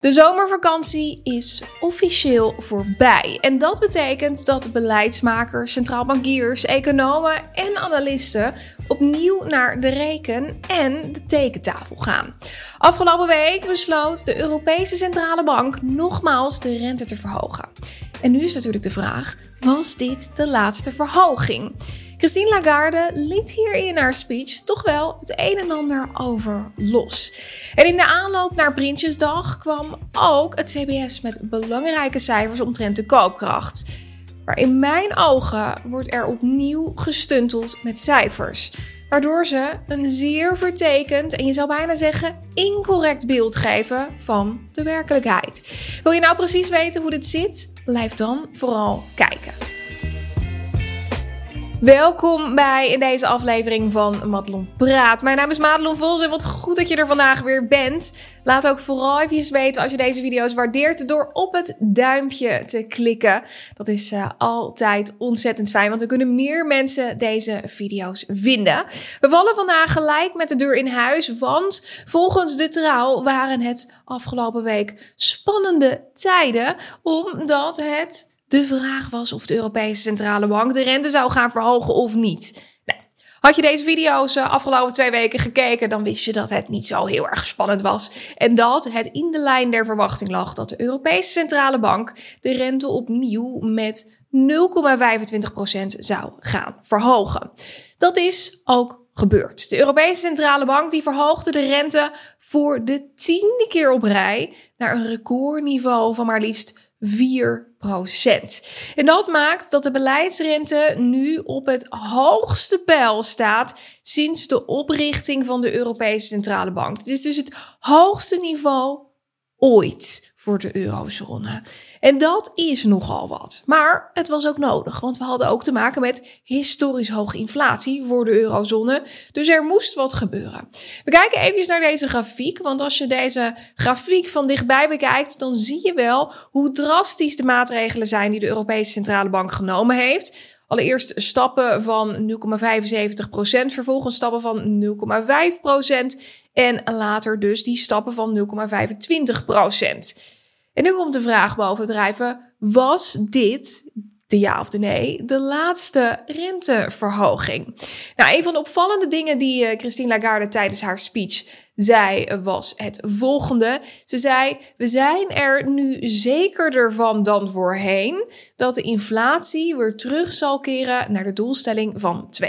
De zomervakantie is officieel voorbij. En dat betekent dat beleidsmakers, centraal bankiers, economen en analisten opnieuw naar de reken- en de tekentafel gaan. Afgelopen week besloot de Europese Centrale Bank nogmaals de rente te verhogen. En nu is natuurlijk de vraag: was dit de laatste verhoging? Christine Lagarde liet hier in haar speech toch wel het een en ander over los. En in de aanloop naar Prinsjesdag kwam ook het CBS met belangrijke cijfers omtrent de koopkracht. Maar in mijn ogen wordt er opnieuw gestunteld met cijfers. Waardoor ze een zeer vertekend en je zou bijna zeggen incorrect beeld geven van de werkelijkheid. Wil je nou precies weten hoe dit zit? Blijf dan vooral kijken. Welkom bij deze aflevering van Madelon Praat. Mijn naam is Madelon Vols en wat goed dat je er vandaag weer bent. Laat ook vooral even weten als je deze video's waardeert door op het duimpje te klikken. Dat is uh, altijd ontzettend fijn, want dan kunnen meer mensen deze video's vinden. We vallen vandaag gelijk met de deur in huis, want volgens de trouw waren het afgelopen week spannende tijden, omdat het de vraag was of de Europese Centrale Bank de rente zou gaan verhogen of niet. Nou, had je deze video's de eh, afgelopen twee weken gekeken, dan wist je dat het niet zo heel erg spannend was. En dat het in de lijn der verwachting lag dat de Europese Centrale Bank de rente opnieuw met 0,25% zou gaan verhogen. Dat is ook gebeurd. De Europese Centrale Bank die verhoogde de rente voor de tiende keer op rij naar een recordniveau van maar liefst 4% En dat maakt dat de beleidsrente nu op het hoogste pijl staat sinds de oprichting van de Europese Centrale Bank. Het is dus het hoogste niveau ooit voor de eurozone. En dat is nogal wat. Maar het was ook nodig, want we hadden ook te maken met historisch hoge inflatie voor de eurozone. Dus er moest wat gebeuren. We kijken even naar deze grafiek, want als je deze grafiek van dichtbij bekijkt, dan zie je wel hoe drastisch de maatregelen zijn die de Europese Centrale Bank genomen heeft. Allereerst stappen van 0,75%, vervolgens stappen van 0,5% en later dus die stappen van 0,25%. En nu komt de vraag boven drijven: was dit de ja of de nee, de laatste renteverhoging. Nou, een van de opvallende dingen die uh, Christine Lagarde tijdens haar speech zei, was het volgende. Ze zei: We zijn er nu zekerder van dan voorheen dat de inflatie weer terug zal keren naar de doelstelling van 2%.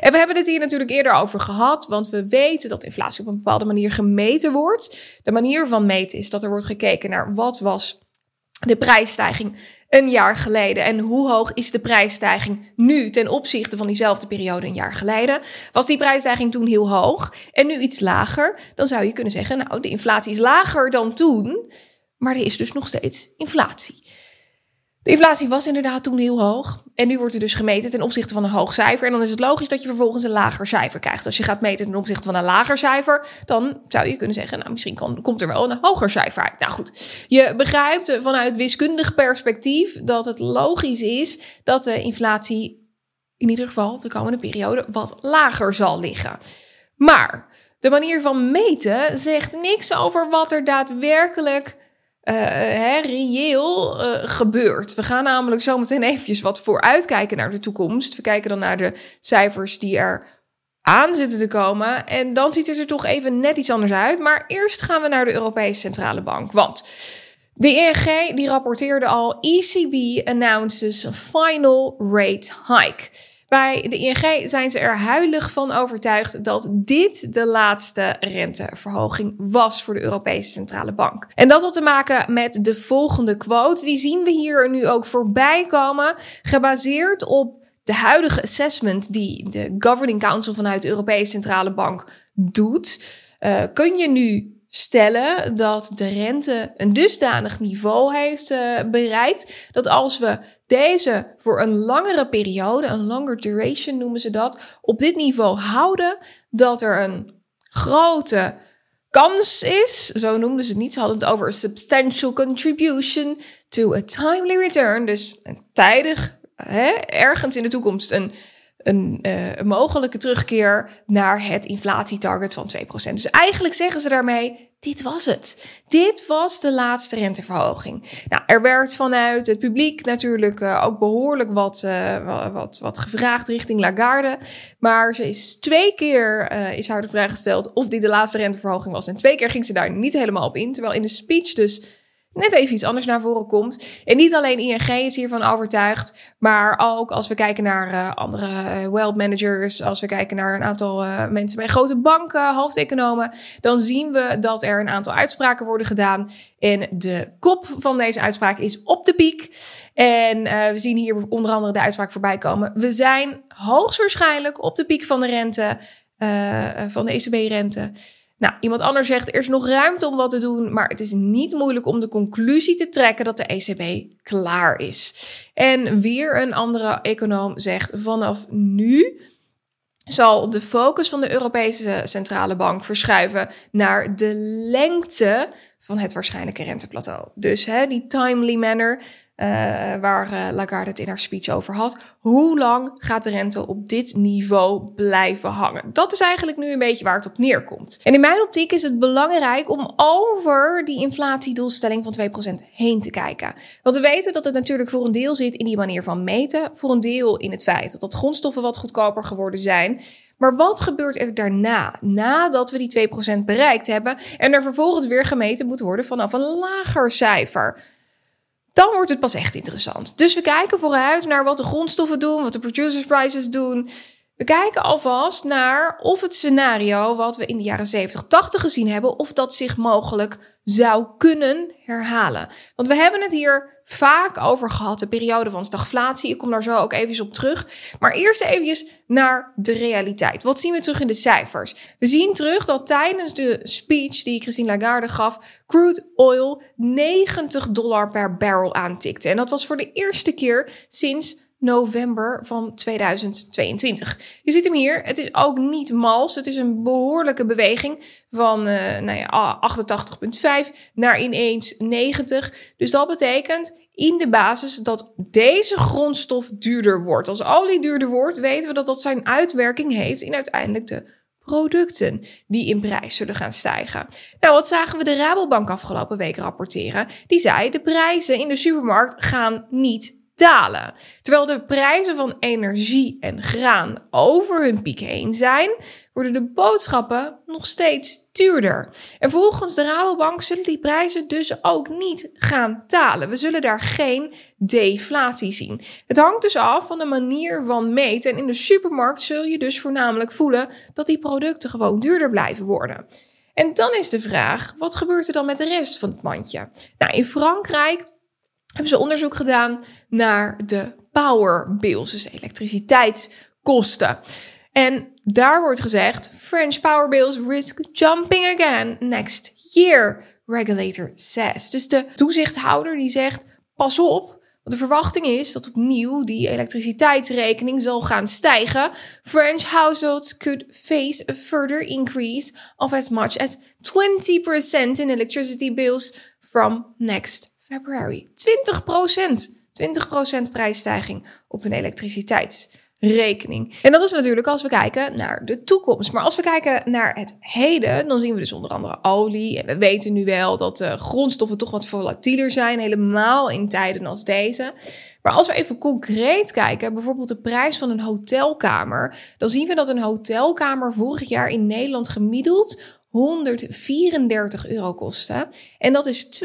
En we hebben het hier natuurlijk eerder over gehad, want we weten dat inflatie op een bepaalde manier gemeten wordt. De manier van meten is dat er wordt gekeken naar wat was de prijsstijging een jaar geleden. En hoe hoog is de prijsstijging nu ten opzichte van diezelfde periode een jaar geleden? Was die prijsstijging toen heel hoog en nu iets lager? Dan zou je kunnen zeggen, nou, de inflatie is lager dan toen, maar er is dus nog steeds inflatie. De inflatie was inderdaad toen heel hoog. En nu wordt er dus gemeten ten opzichte van een hoog cijfer. En dan is het logisch dat je vervolgens een lager cijfer krijgt. Als je gaat meten ten opzichte van een lager cijfer, dan zou je kunnen zeggen, nou misschien komt er wel een hoger cijfer uit. Nou goed, je begrijpt vanuit wiskundig perspectief dat het logisch is dat de inflatie in ieder geval de komende periode wat lager zal liggen. Maar de manier van meten zegt niks over wat er daadwerkelijk hè, reëel uh, gebeurt. We gaan namelijk zo meteen eventjes wat vooruitkijken naar de toekomst. We kijken dan naar de cijfers die er aan zitten te komen. En dan ziet het er toch even net iets anders uit. Maar eerst gaan we naar de Europese Centrale Bank. Want de ING die rapporteerde al: ECB announces final rate hike. Bij de ING zijn ze er huilig van overtuigd dat dit de laatste renteverhoging was voor de Europese Centrale Bank. En dat had te maken met de volgende quote. Die zien we hier nu ook voorbij komen, gebaseerd op de huidige assessment die de Governing Council vanuit de Europese Centrale Bank doet. Uh, kun je nu stellen dat de rente een dusdanig niveau heeft uh, bereikt dat als we deze voor een langere periode, een longer duration noemen ze dat, op dit niveau houden, dat er een grote kans is, zo noemden ze het niet, ze hadden het over a substantial contribution to a timely return, dus een tijdig, hè, ergens in de toekomst een een, uh, een mogelijke terugkeer naar het inflatietarget van 2%. Dus eigenlijk zeggen ze daarmee: dit was het. Dit was de laatste renteverhoging. Nou, er werd vanuit het publiek natuurlijk uh, ook behoorlijk wat, uh, wat, wat gevraagd richting Lagarde. Maar ze is twee keer is haar de vraag gesteld of dit de laatste renteverhoging was. En twee keer ging ze daar niet helemaal op in. Terwijl in de speech dus net even iets anders naar voren komt. En niet alleen ING is hiervan overtuigd, maar ook als we kijken naar uh, andere uh, wealth managers, als we kijken naar een aantal uh, mensen bij grote banken, hoofdeconomen, dan zien we dat er een aantal uitspraken worden gedaan. En de kop van deze uitspraak is op de piek. En we zien hier onder andere de uitspraak voorbij komen. We zijn hoogstwaarschijnlijk op de piek van de rente, van de ECB-rente. Nou, iemand anders zegt er is nog ruimte om wat te doen, maar het is niet moeilijk om de conclusie te trekken dat de ECB klaar is. En weer een andere econoom zegt vanaf nu zal de focus van de Europese Centrale Bank verschuiven naar de lengte van het waarschijnlijke renteplateau. Dus hè, die timely manner. Uh, waar uh, Lagarde het in haar speech over had. Hoe lang gaat de rente op dit niveau blijven hangen? Dat is eigenlijk nu een beetje waar het op neerkomt. En in mijn optiek is het belangrijk om over die inflatiedoelstelling van 2% heen te kijken. Want we weten dat het natuurlijk voor een deel zit in die manier van meten, voor een deel in het feit dat grondstoffen wat goedkoper geworden zijn. Maar wat gebeurt er daarna, nadat we die 2% bereikt hebben en er vervolgens weer gemeten moet worden vanaf een lager cijfer? Dan wordt het pas echt interessant. Dus we kijken vooruit naar wat de grondstoffen doen, wat de producers prices doen. We kijken alvast naar of het scenario wat we in de jaren 70, 80 gezien hebben, of dat zich mogelijk zou kunnen herhalen. Want we hebben het hier vaak over gehad, de periode van stagflatie. Ik kom daar zo ook even op terug. Maar eerst even naar de realiteit. Wat zien we terug in de cijfers? We zien terug dat tijdens de speech die Christine Lagarde gaf, crude oil 90 dollar per barrel aantikte. En dat was voor de eerste keer sinds november van 2022. Je ziet hem hier. Het is ook niet mals. Het is een behoorlijke beweging van uh, nou ja, 88,5 naar ineens 90. Dus dat betekent in de basis dat deze grondstof duurder wordt. Als olie duurder wordt, weten we dat dat zijn uitwerking heeft in uiteindelijk de producten die in prijs zullen gaan stijgen. Nou, wat zagen we de Rabobank afgelopen week rapporteren? Die zei de prijzen in de supermarkt gaan niet dalen. Terwijl de prijzen van energie en graan over hun piek heen zijn, worden de boodschappen nog steeds duurder. En volgens de Rabobank zullen die prijzen dus ook niet gaan dalen. We zullen daar geen deflatie zien. Het hangt dus af van de manier van meten. En in de supermarkt zul je dus voornamelijk voelen dat die producten gewoon duurder blijven worden. En dan is de vraag, wat gebeurt er dan met de rest van het mandje? Nou, in Frankrijk hebben ze onderzoek gedaan naar de power bills, dus elektriciteitskosten. En daar wordt gezegd: French power bills risk jumping again next year, regulator says. Dus de toezichthouder die zegt: pas op. Want de verwachting is dat opnieuw die elektriciteitsrekening zal gaan stijgen. French households could face a further increase of as much as 20% in electricity bills from next February. 20%. 20% prijsstijging op een elektriciteitsrekening. En dat is natuurlijk als we kijken naar de toekomst. Maar als we kijken naar het heden, dan zien we dus onder andere olie. En we weten nu wel dat de grondstoffen toch wat volatieler zijn, helemaal in tijden als deze. Maar als we even concreet kijken, bijvoorbeeld de prijs van een hotelkamer, dan zien we dat een hotelkamer vorig jaar in Nederland gemiddeld 134 euro kosten. En dat is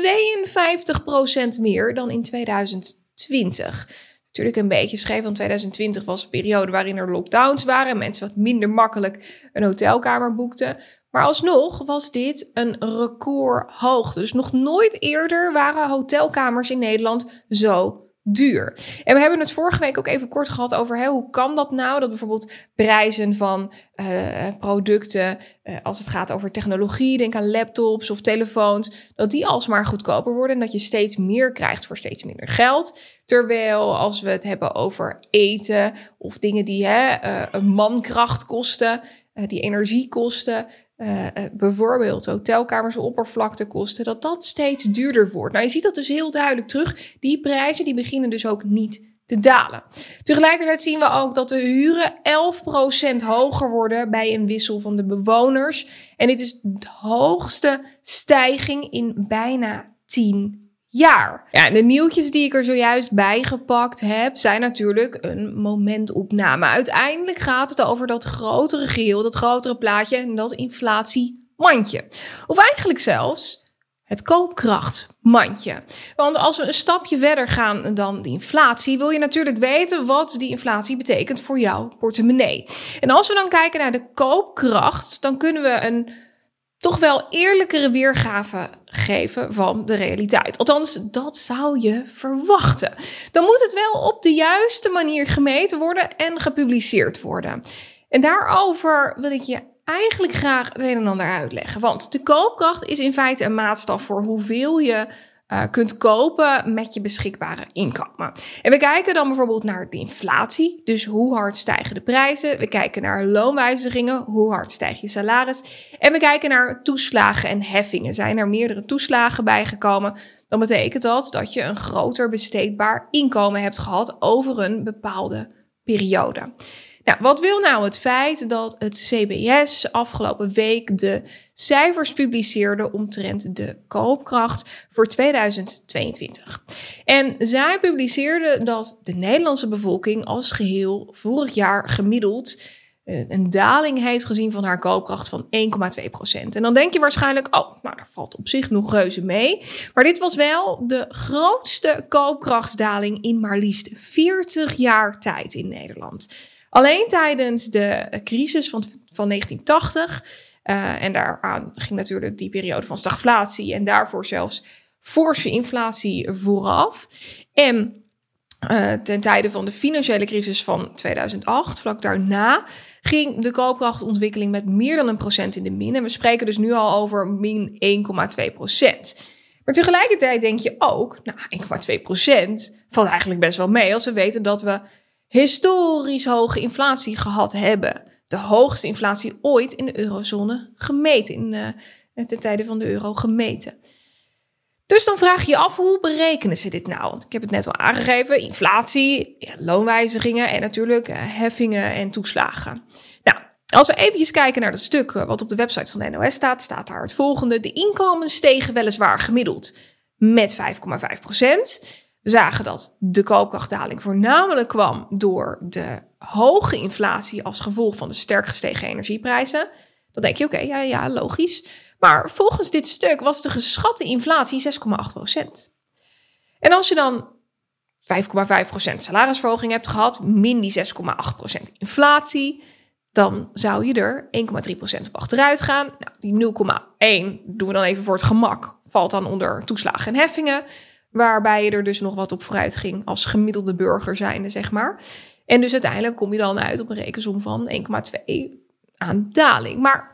52% meer dan in 2020. Natuurlijk een beetje scheef, want 2020 was een periode waarin er lockdowns waren en mensen wat minder makkelijk een hotelkamer boekten. Maar alsnog was dit een record Dus nog nooit eerder waren hotelkamers in Nederland zo duur. En we hebben het vorige week ook even kort gehad over hoe kan dat nou? Dat bijvoorbeeld prijzen van uh, producten, uh, als het gaat over technologie, denk aan laptops of telefoons, dat die alsmaar goedkoper worden en dat je steeds meer krijgt voor steeds minder geld. Terwijl als we het hebben over eten of dingen die hè, een mankracht kosten, die energiekosten, uh, bijvoorbeeld hotelkamers, oppervlaktekosten, dat dat steeds duurder wordt. Nou, je ziet dat dus heel duidelijk terug. Die prijzen die beginnen dus ook niet te dalen. Tegelijkertijd zien we ook dat de huren 11% hoger worden bij een wissel van de bewoners. En dit is de hoogste stijging in bijna 10 jaar. Ja, de nieuwtjes die ik er zojuist bijgepakt heb, zijn natuurlijk een momentopname. Uiteindelijk gaat het over dat grotere geheel, dat grotere plaatje en dat inflatiemandje. Of eigenlijk zelfs het koopkrachtmandje. Want als we een stapje verder gaan dan de inflatie, wil je natuurlijk weten wat die inflatie betekent voor jouw portemonnee. En als we dan kijken naar de koopkracht, dan kunnen we een toch wel eerlijkere weergave geven van de realiteit. Althans, dat zou je verwachten. Dan moet het wel op de juiste manier gemeten worden en gepubliceerd worden. En daarover wil ik je eigenlijk graag het een en ander uitleggen. Want de koopkracht is in feite een maatstaf voor hoeveel je uh, kunt kopen met je beschikbare inkomen. En we kijken dan bijvoorbeeld naar de inflatie. Dus hoe hard stijgen de prijzen? We kijken naar loonwijzigingen. Hoe hard stijgt je salaris? En we kijken naar toeslagen en heffingen. Zijn er meerdere toeslagen bijgekomen? Dan betekent dat dat je een groter besteedbaar inkomen hebt gehad over een bepaalde periode. Nou, wat wil nou het feit dat het CBS afgelopen week de cijfers publiceerde omtrent de koopkracht voor 2022? En zij publiceerde dat de Nederlandse bevolking als geheel vorig jaar gemiddeld eh, een daling heeft gezien van haar koopkracht van 1,2% En dan denk je waarschijnlijk, oh, nou, daar valt op zich nog reuze mee. Maar dit was wel de grootste koopkrachtsdaling in maar liefst 40 jaar tijd in Nederland. Alleen tijdens de crisis van, van 1980, uh, en daaraan ging natuurlijk die periode van stagflatie en daarvoor zelfs forse inflatie vooraf. En uh, ten tijde van de financiële crisis van 2008, vlak daarna, ging de koopkrachtontwikkeling met meer dan een procent in de min. En we spreken dus nu al over min 1,2 procent. Maar tegelijkertijd denk je ook, nou, 1,2 procent valt eigenlijk best wel mee als we weten dat we historisch hoge inflatie gehad hebben. De hoogste inflatie ooit in de eurozone gemeten, in, uh, ten tijde van de euro gemeten. Dus dan vraag je je af, hoe berekenen ze dit nou? Want ik heb het net al aangegeven, inflatie, loonwijzigingen en natuurlijk uh, heffingen en toeslagen. Nou, als we eventjes kijken naar dat stuk eh, wat op de website van de NOS staat, staat daar het volgende. De inkomens stegen weliswaar gemiddeld met 5,5 procent. Zagen dat de koopkrachtdaling voornamelijk kwam door de hoge inflatie als gevolg van de sterk gestegen energieprijzen. Dan denk je, oké, ja, ja, logisch. Maar volgens dit stuk was de geschatte inflatie 6,8% En als je dan 5,5% salarisverhoging hebt gehad, min die 6,8% inflatie, dan zou je er 1,3% op achteruit gaan. Nou, die 0,1 doen we dan even voor het gemak, valt dan onder toeslagen en heffingen. Waarbij je er dus nog wat op vooruit ging als gemiddelde burger zijnde, zeg maar. En dus uiteindelijk kom je dan uit op een rekensom van 1,2 aan daling. Maar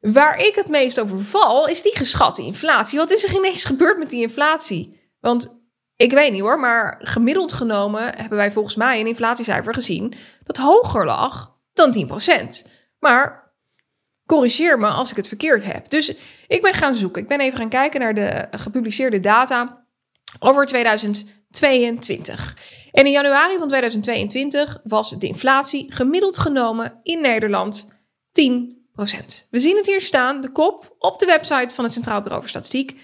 waar ik het meest over val, is die geschatte inflatie. Wat is er ineens gebeurd met die inflatie? Want ik weet niet hoor, maar gemiddeld genomen hebben wij volgens mij een inflatiecijfer gezien dat hoger lag dan 10%. Maar corrigeer me als ik het verkeerd heb. Dus ik ben gaan zoeken. Ik ben even gaan kijken naar de gepubliceerde data over 2022. En in januari van 2022 was de inflatie gemiddeld genomen in Nederland 10%. We zien het hier staan, de kop op de website van het Centraal Bureau voor Statistiek, 10%.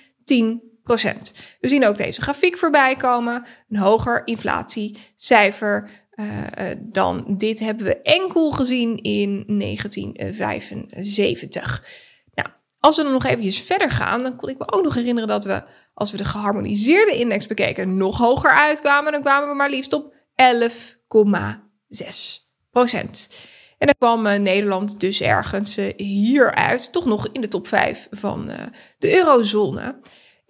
We zien ook deze grafiek voorbij komen, een hoger inflatiecijfer uh, dan dit hebben we enkel gezien in 1975. Als we dan nog eventjes verder gaan, dan kon ik me ook nog herinneren dat we als we de geharmoniseerde index bekeken, nog hoger uitkwamen. Dan kwamen we maar liefst op 11,6 procent. En dan kwam uh, Nederland dus ergens uh, hieruit, toch nog in de top 5 van uh, de eurozone.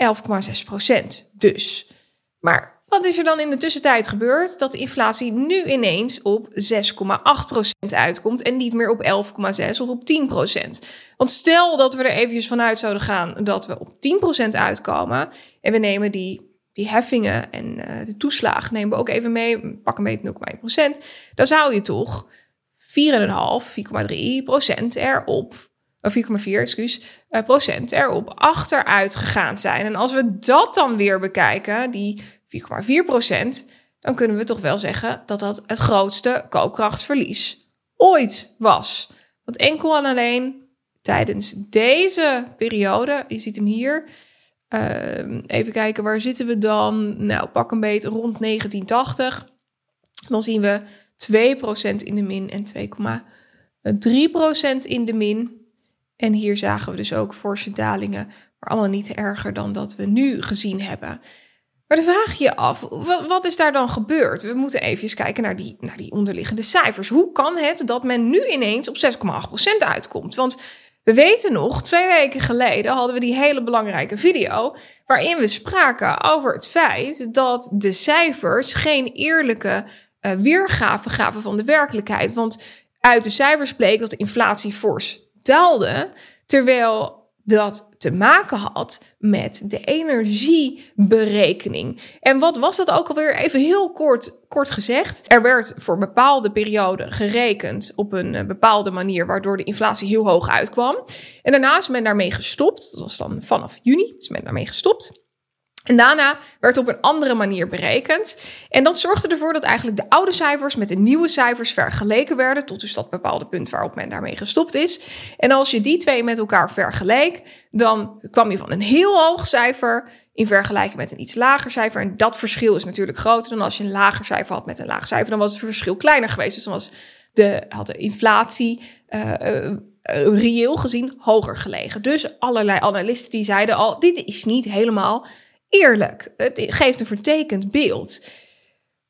11,6 procent dus. Maar wat is er dan in de tussentijd gebeurd? Dat de inflatie nu ineens op 6,8% uitkomt en niet meer op 11,6 of op 10%. Want stel dat we er eventjes vanuit zouden gaan dat we op 10% uitkomen en we nemen die, die heffingen en uh, de toeslag nemen we ook even mee, pak een beetje 0,1%, dan zou je toch 4,5, 4,3% erop 4,4 excuus, procent erop achteruit gegaan zijn. En als we dat dan weer bekijken, die 4,4 procent, dan kunnen we toch wel zeggen dat dat het grootste koopkrachtverlies ooit was. Want enkel en alleen tijdens deze periode, je ziet hem hier, uh, even kijken, waar zitten we dan? Nou, pak een beet rond 1980. Dan zien we 2% in de min en 2,3% in de min. En hier zagen we dus ook forse dalingen, maar allemaal niet erger dan dat we nu gezien hebben. Maar dan vraag je je af, wat is daar dan gebeurd? We moeten even kijken naar die, naar die onderliggende cijfers. Hoe kan het dat men nu ineens op 6,8% uitkomt? Want we weten nog, twee weken geleden hadden we die hele belangrijke video. waarin we spraken over het feit dat de cijfers geen eerlijke uh, weergave gaven van de werkelijkheid. Want uit de cijfers bleek dat de inflatie fors daalde. Terwijl dat te maken had met de energieberekening. En wat was dat ook alweer? Even heel kort, kort gezegd. Er werd voor bepaalde perioden gerekend op een eh, bepaalde manier, waardoor de inflatie heel hoog uitkwam. En daarna is men daarmee gestopt. Dat was dan vanaf juni, is men daarmee gestopt. En daarna werd op een andere manier berekend. En dat zorgde ervoor dat eigenlijk de oude cijfers met de nieuwe cijfers vergeleken werden. Tot dus dat bepaalde punt waarop men daarmee gestopt is. En als je die twee met elkaar vergeleek, dan kwam je van een heel hoog cijfer in vergelijking met een iets lager cijfer. En dat verschil is natuurlijk groter dan als je een lager cijfer had met een laag cijfer. Dan was het verschil kleiner geweest. Dus dan was de, had de inflatie. Uh, reëel gezien hoger gelegen. Dus allerlei analisten die zeiden al: dit is niet helemaal eerlijk. Het geeft een vertekend beeld.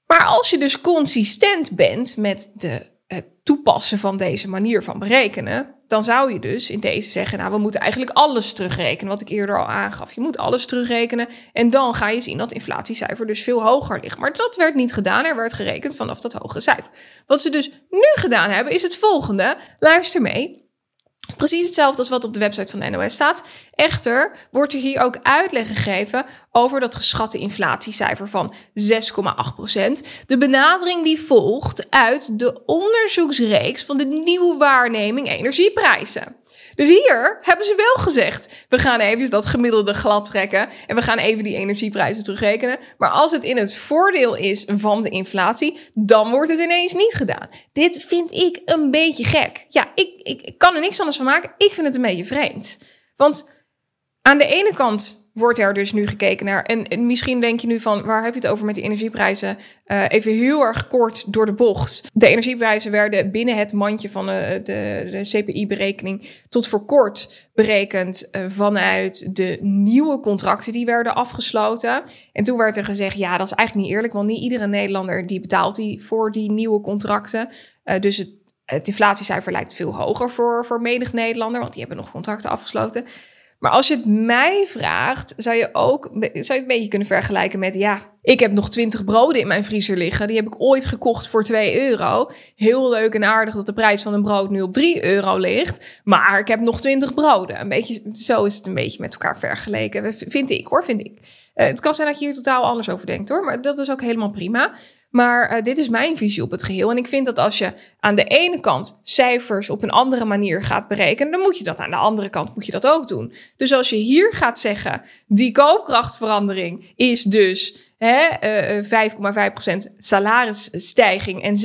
Maar als je dus consistent bent met de, het toepassen van deze manier van berekenen, dan zou je dus in deze zeggen, nou we moeten eigenlijk alles terugrekenen, wat ik eerder al aangaf. Je moet alles terugrekenen en dan ga je zien dat het inflatiecijfer dus veel hoger ligt. Maar dat werd niet gedaan, er werd gerekend vanaf dat hoge cijfer. Wat ze dus nu gedaan hebben is het volgende, luister mee. Precies hetzelfde als wat op de website van de NOS staat. Echter wordt er hier ook uitleg gegeven over dat geschatte inflatiecijfer van 6,8%. De benadering die volgt uit de onderzoeksreeks van de nieuwe waarneming energieprijzen. Dus hier hebben ze wel gezegd: we gaan even dat gemiddelde glad trekken en we gaan even die energieprijzen terugrekenen. Maar als het in het voordeel is van de inflatie, dan wordt het ineens niet gedaan. Dit vind ik een beetje gek. Ja, ik, ik, kan er niks anders van maken. Ik vind het een beetje vreemd. Want aan de ene kant wordt er dus nu gekeken naar. En, misschien denk je nu van, waar heb je het over met die energieprijzen? Uh, even heel erg kort door de bocht. De energieprijzen werden binnen het mandje van uh, de, de CPI-berekening tot voor kort berekend uh, vanuit de nieuwe contracten die werden afgesloten. En toen werd er gezegd, ja, dat is eigenlijk niet eerlijk, want niet iedere Nederlander die betaalt die voor die nieuwe contracten. dus het, het inflatiecijfer lijkt veel hoger voor, voor menig Nederlander, want die hebben nog contracten afgesloten. Maar als je het mij vraagt, zou je ook zou je het een beetje kunnen vergelijken met: ja, ik heb nog 20 broden in mijn vriezer liggen. Die heb ik ooit gekocht voor 2 euro. Heel leuk en aardig dat de prijs van een brood nu op 3 euro ligt. Maar ik heb nog 20 broden. Een beetje, zo is het een beetje met elkaar vergeleken. Vind ik hoor, vind ik. Uh, het kan zijn dat je hier totaal anders over denkt hoor. Maar dat is ook helemaal prima. Maar uh, dit is mijn visie op het geheel. En ik vind dat als je aan de ene kant cijfers op een andere manier gaat berekenen, dan moet je dat aan de andere kant moet je dat ook doen. Dus als je hier gaat zeggen, die koopkrachtverandering is dus hè, uh, 5,5% salarisstijging en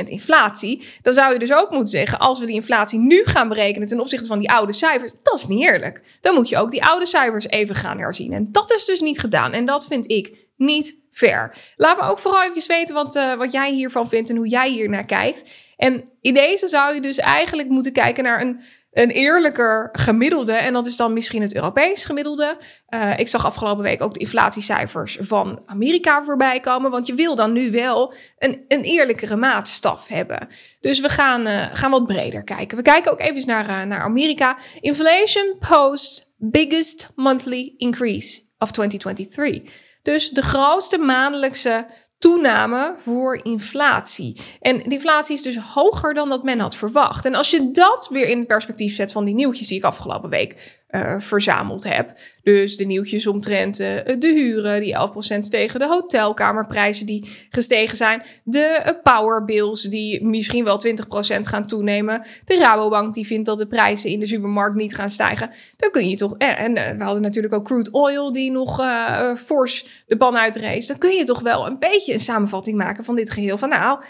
6,8% inflatie, dan zou je dus ook moeten zeggen, als we die inflatie nu gaan berekenen ten opzichte van die oude cijfers, dat is niet eerlijk. Dan moet je ook die oude cijfers even gaan herzien. En dat is dus niet gedaan. En dat vind ik niet fair. Laat me ook vooral even weten wat, uh, wat jij hiervan vindt en hoe jij hier naar kijkt. En in deze zou je dus eigenlijk moeten kijken naar een, een eerlijker gemiddelde. En dat is dan misschien het Europees gemiddelde. Uh, ik zag afgelopen week ook de inflatiecijfers van Amerika voorbij komen. Want je wil dan nu wel een, een eerlijkere maatstaf hebben. Dus we gaan, uh, gaan wat breder kijken. We kijken ook even naar, naar Amerika. Inflation post biggest monthly increase of 2023. Dus de grootste maandelijkse toename voor inflatie. En de inflatie is dus hoger dan dat men had verwacht. En als je dat weer in perspectief zet van die nieuwtjes die ik afgelopen week uh, verzameld heb. Dus de nieuwtjes omtrent uh, de huren, die 11% tegen de hotelkamerprijzen die gestegen zijn. De uh, powerbills die misschien wel 20% gaan toenemen. De Rabobank die vindt dat de prijzen in de supermarkt niet gaan stijgen. Dan kun je toch, en, we hadden natuurlijk ook crude oil die nog fors de ban uitrees. Dan kun je toch wel een beetje een samenvatting maken van dit geheel. Van nou,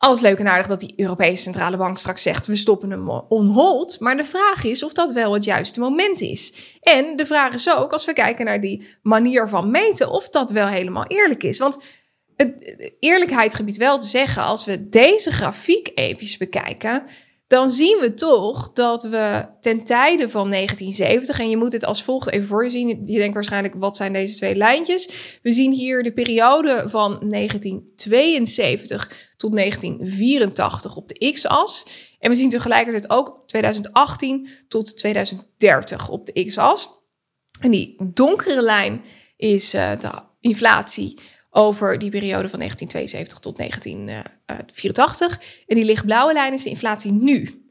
alles leuk en aardig dat die Europese Centrale Bank straks zegt: we stoppen hem on hold. Maar de vraag is of dat wel het juiste moment is. En de vraag is ook, als we kijken naar die manier van meten, of dat wel helemaal eerlijk is. Want het, eerlijkheid gebied wel te zeggen, als we deze grafiek even bekijken, dan zien we toch dat we ten tijde van 1970, en je moet het als volgt even voor je zien, je denkt waarschijnlijk, wat zijn deze twee lijntjes? We zien hier de periode van 1972 tot 1984 op de x-as. En we zien tegelijkertijd ook 2018 tot 2030 op de x-as. En die donkere lijn is uh, de inflatie over die periode van 1972 tot 1984. En die lichtblauwe lijn is de inflatie nu.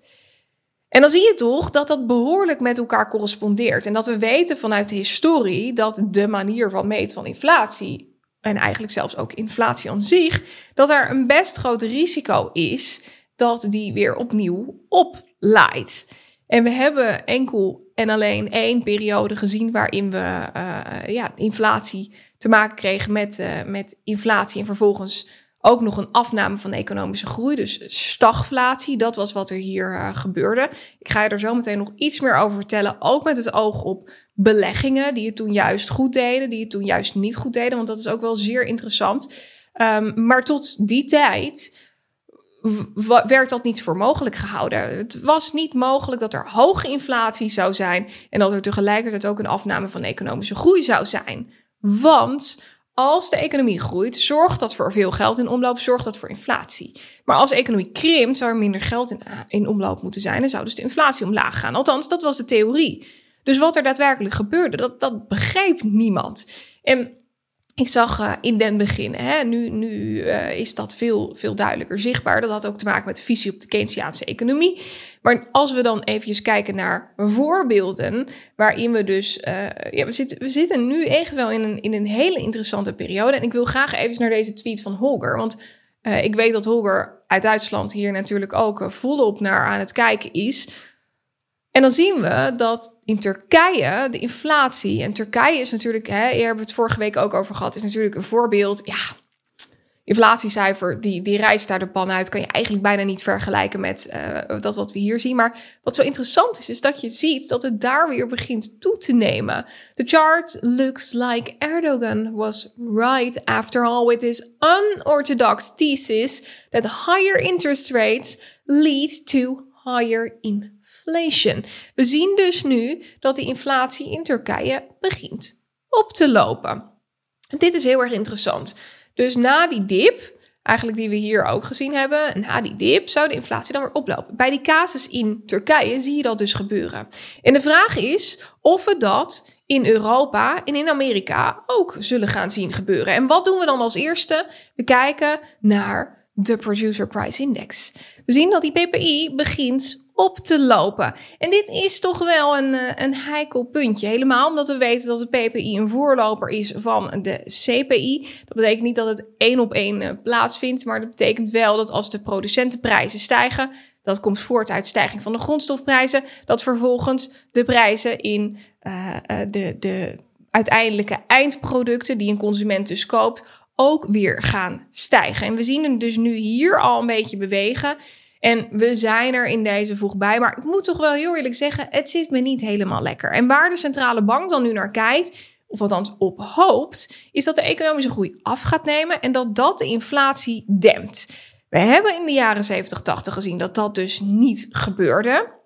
En dan zie je toch dat dat behoorlijk met elkaar correspondeert. En dat we weten vanuit de historie dat de manier van meten van inflatie, en eigenlijk zelfs ook inflatie aan zich, dat er een best groot risico is dat die weer opnieuw oplaait. En we hebben enkel en alleen één periode gezien waarin we uh, ja, inflatie te maken kregen met, uh, met inflatie en vervolgens ook nog een afname van economische groei, dus stagflatie. Dat was wat er hier uh, gebeurde. Ik ga je er zo meteen nog iets meer over vertellen, ook met het oog op beleggingen die het toen juist goed deden, die het toen juist niet goed deden, want dat is ook wel zeer interessant. Um, maar tot die tijd werd dat niet voor mogelijk gehouden. Het was niet mogelijk dat er hoge inflatie zou zijn en dat er tegelijkertijd ook een afname van economische groei zou zijn. Want als de economie groeit, zorgt dat voor veel geld in omloop, zorgt dat voor inflatie. Maar als de economie krimpt, zou er minder geld in, in omloop moeten zijn en zou dus de inflatie omlaag gaan. Althans, dat was de theorie. Dus wat er daadwerkelijk gebeurde, dat, dat begreep niemand. Ik zag uh, in den begin, hè, nu, nu uh, is dat veel, veel duidelijker zichtbaar. Dat had ook te maken met de visie op de Keynesiaanse economie. Maar als we dan eventjes kijken naar voorbeelden, waarin we dus, uh, ja, we zitten, we zitten nu echt wel in een, in een hele interessante periode. En ik wil graag even naar deze tweet van Holger, want ik weet dat Holger uit Duitsland hier natuurlijk ook volop naar aan het kijken is. En dan zien we dat in Turkije de inflatie, en Turkije is natuurlijk, hè, hier hebben we het vorige week ook over gehad, is natuurlijk een voorbeeld. Ja, inflatiecijfer, die, die reist daar de pan uit, kan je eigenlijk bijna niet vergelijken met uh, dat wat we hier zien. Maar wat zo interessant is, is dat je ziet dat het daar weer begint toe te nemen. The chart looks like Erdogan was right after all with his unorthodox thesis that higher interest rates lead to higher inflation We zien dus nu dat die inflatie in Turkije begint op te lopen. Dit is heel erg interessant. Dus na die dip, eigenlijk die we hier ook gezien hebben, na die dip zou de inflatie dan weer oplopen. Bij die casus in Turkije zie je dat dus gebeuren. En de vraag is of we dat in Europa en in Amerika ook zullen gaan zien gebeuren. En wat doen we dan als eerste? We kijken naar de Producer Price Index. We zien dat die PPI begint op te lopen. En dit is toch wel een, eh, een heikel puntje. Helemaal omdat we weten dat de PPI een voorloper is van de CPI. Dat betekent niet dat het één op één eh, plaatsvindt, maar dat betekent wel dat als de producentenprijzen stijgen, dat komt voort uit stijging van de grondstofprijzen, dat vervolgens de prijzen in uh, de, de uiteindelijke eindproducten die een consument dus koopt, ook weer gaan stijgen. En we zien hem dus nu hier al een beetje bewegen. En we zijn er in deze vroeg bij. Maar ik moet toch wel heel eerlijk zeggen, het zit me niet helemaal lekker. En waar de centrale bank dan nu naar kijkt, of althans op hoopt, is dat de economische groei af gaat nemen en dat dat de inflatie dempt. We hebben in de jaren 70, 80 gezien dat dat dus niet gebeurde.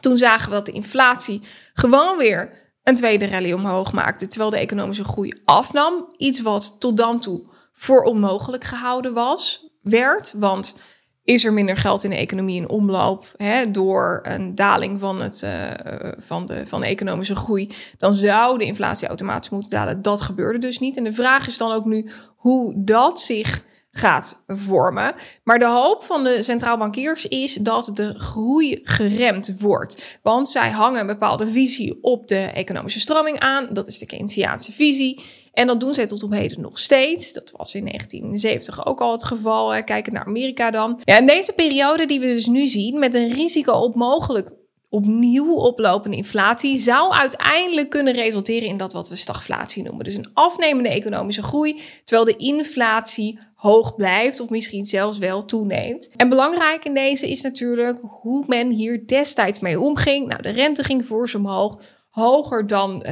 Toen zagen we dat de inflatie gewoon weer een tweede rally omhoog maakte, terwijl de economische groei afnam. Iets wat tot dan toe voor onmogelijk gehouden was, werd. Want is er minder geld in de economie in omloop hè, door een daling van, het, uh, van, de, van de economische groei, dan zou de inflatie automatisch moeten dalen. Dat gebeurde dus niet. En de vraag is dan ook nu hoe dat zich gaat vormen. Maar de hoop van de centraal bankiers is dat de groei geremd wordt. Want zij hangen een bepaalde visie op de economische stroming aan. Dat is de Keynesiaanse visie. En dat doen zij tot op heden nog steeds. Dat was in 1970 ook al het geval. Kijken naar Amerika dan. Ja, in deze periode die we dus nu zien, met een risico op mogelijk opnieuw oplopende inflatie zou uiteindelijk kunnen resulteren in dat wat we stagflatie noemen. Dus een afnemende economische groei, terwijl de inflatie hoog blijft of misschien zelfs wel toeneemt. En belangrijk in deze is natuurlijk hoe men hier destijds mee omging. Nou, de rente ging fors omhoog hoger dan 12%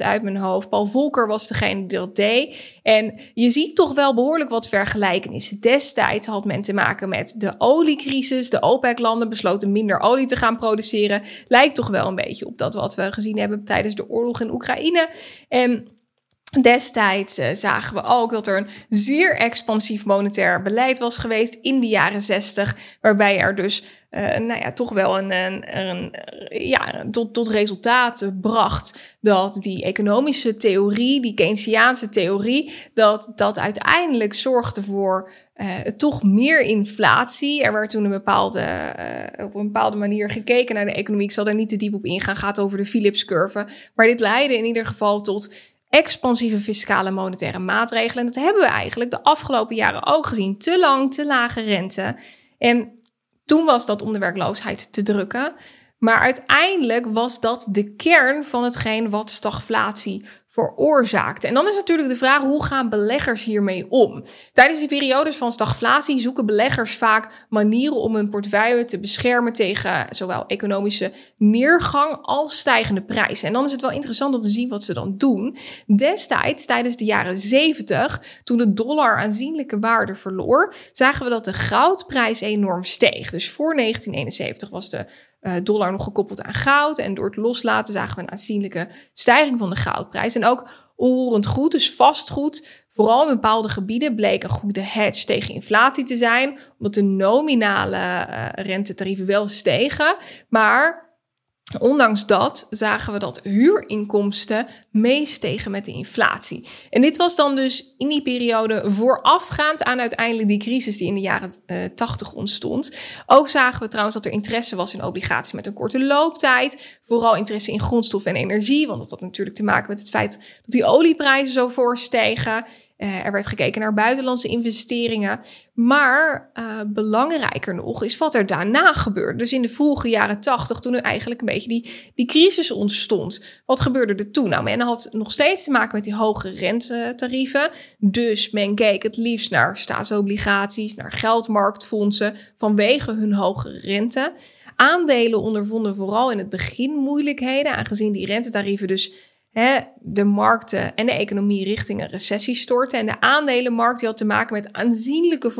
eh, uit mijn hoofd. Paul Volcker was degene die dat deed. En je ziet toch wel behoorlijk wat vergelijkenissen. Destijds had men te maken met de oliecrisis. De OPEC-landen besloten minder olie te gaan produceren. Lijkt toch wel een beetje op dat wat we gezien hebben tijdens de oorlog in Oekraïne. En Destijds uh, zagen we ook dat er een zeer expansief monetair beleid was geweest in de jaren 60, waarbij er dus uh, nou ja, toch wel een, een, een ja, tot, tot resultaat bracht dat die economische theorie, die Keynesiaanse theorie, dat dat uiteindelijk zorgde voor uh, toch meer inflatie. Er werd toen een bepaalde, op een bepaalde manier gekeken naar de economie. Ik zal daar niet te diep op ingaan, gaat over de Philips-curve. Maar dit leidde in ieder geval tot expansieve fiscale monetaire maatregelen. En dat hebben we eigenlijk de afgelopen jaren ook gezien. Te lang, te lage rente. En toen was dat om de werkloosheid te drukken. Maar uiteindelijk was dat de kern van hetgeen wat stagflatie veroorzaakt. En dan is natuurlijk de vraag, hoe gaan beleggers hiermee om? Tijdens die periodes van stagflatie zoeken beleggers vaak manieren om hun portefeuille te beschermen tegen zowel economische neergang als stijgende prijzen. En dan is het wel interessant om te zien wat ze dan doen. Destijds, tijdens de jaren 70, toen de dollar aanzienlijke waarde verloor, zagen we dat de goudprijs enorm steeg. Dus voor 1971 was de dollar nog gekoppeld aan goud. En door het loslaten zagen we een aanzienlijke stijging van de goudprijs. En ook onroerend goed, dus vastgoed, vooral in bepaalde gebieden, bleek een goede hedge tegen inflatie te zijn. Omdat de nominale uh, rentetarieven wel stegen. Maar Ondanks dat zagen we dat huurinkomsten meestegen met de inflatie. En dit was dan dus in die periode voorafgaand aan uiteindelijk die crisis die in de jaren uh, eh, 80 ontstond. Ook zagen we trouwens dat er interesse was in obligaties met een korte looptijd. Vooral interesse in grondstof en energie, want dat had natuurlijk te maken met het feit dat die olieprijzen zo voorstegen. Uh, er werd gekeken naar buitenlandse investeringen. Maar uh, belangrijker nog is wat er daarna gebeurde. Dus in de vroege jaren tachtig, toen er eigenlijk een beetje die, die crisis ontstond. Wat gebeurde er toen? Nou, men had nog steeds te maken met die hoge rentetarieven. Dus men keek het liefst naar staatsobligaties, naar geldmarktfondsen vanwege hun hoge rente. Aandelen ondervonden vooral in het begin moeilijkheden, aangezien die rentetarieven dus de markten en de economie richting een recessie storten. En de aandelenmarkt die had te maken met aanzienlijke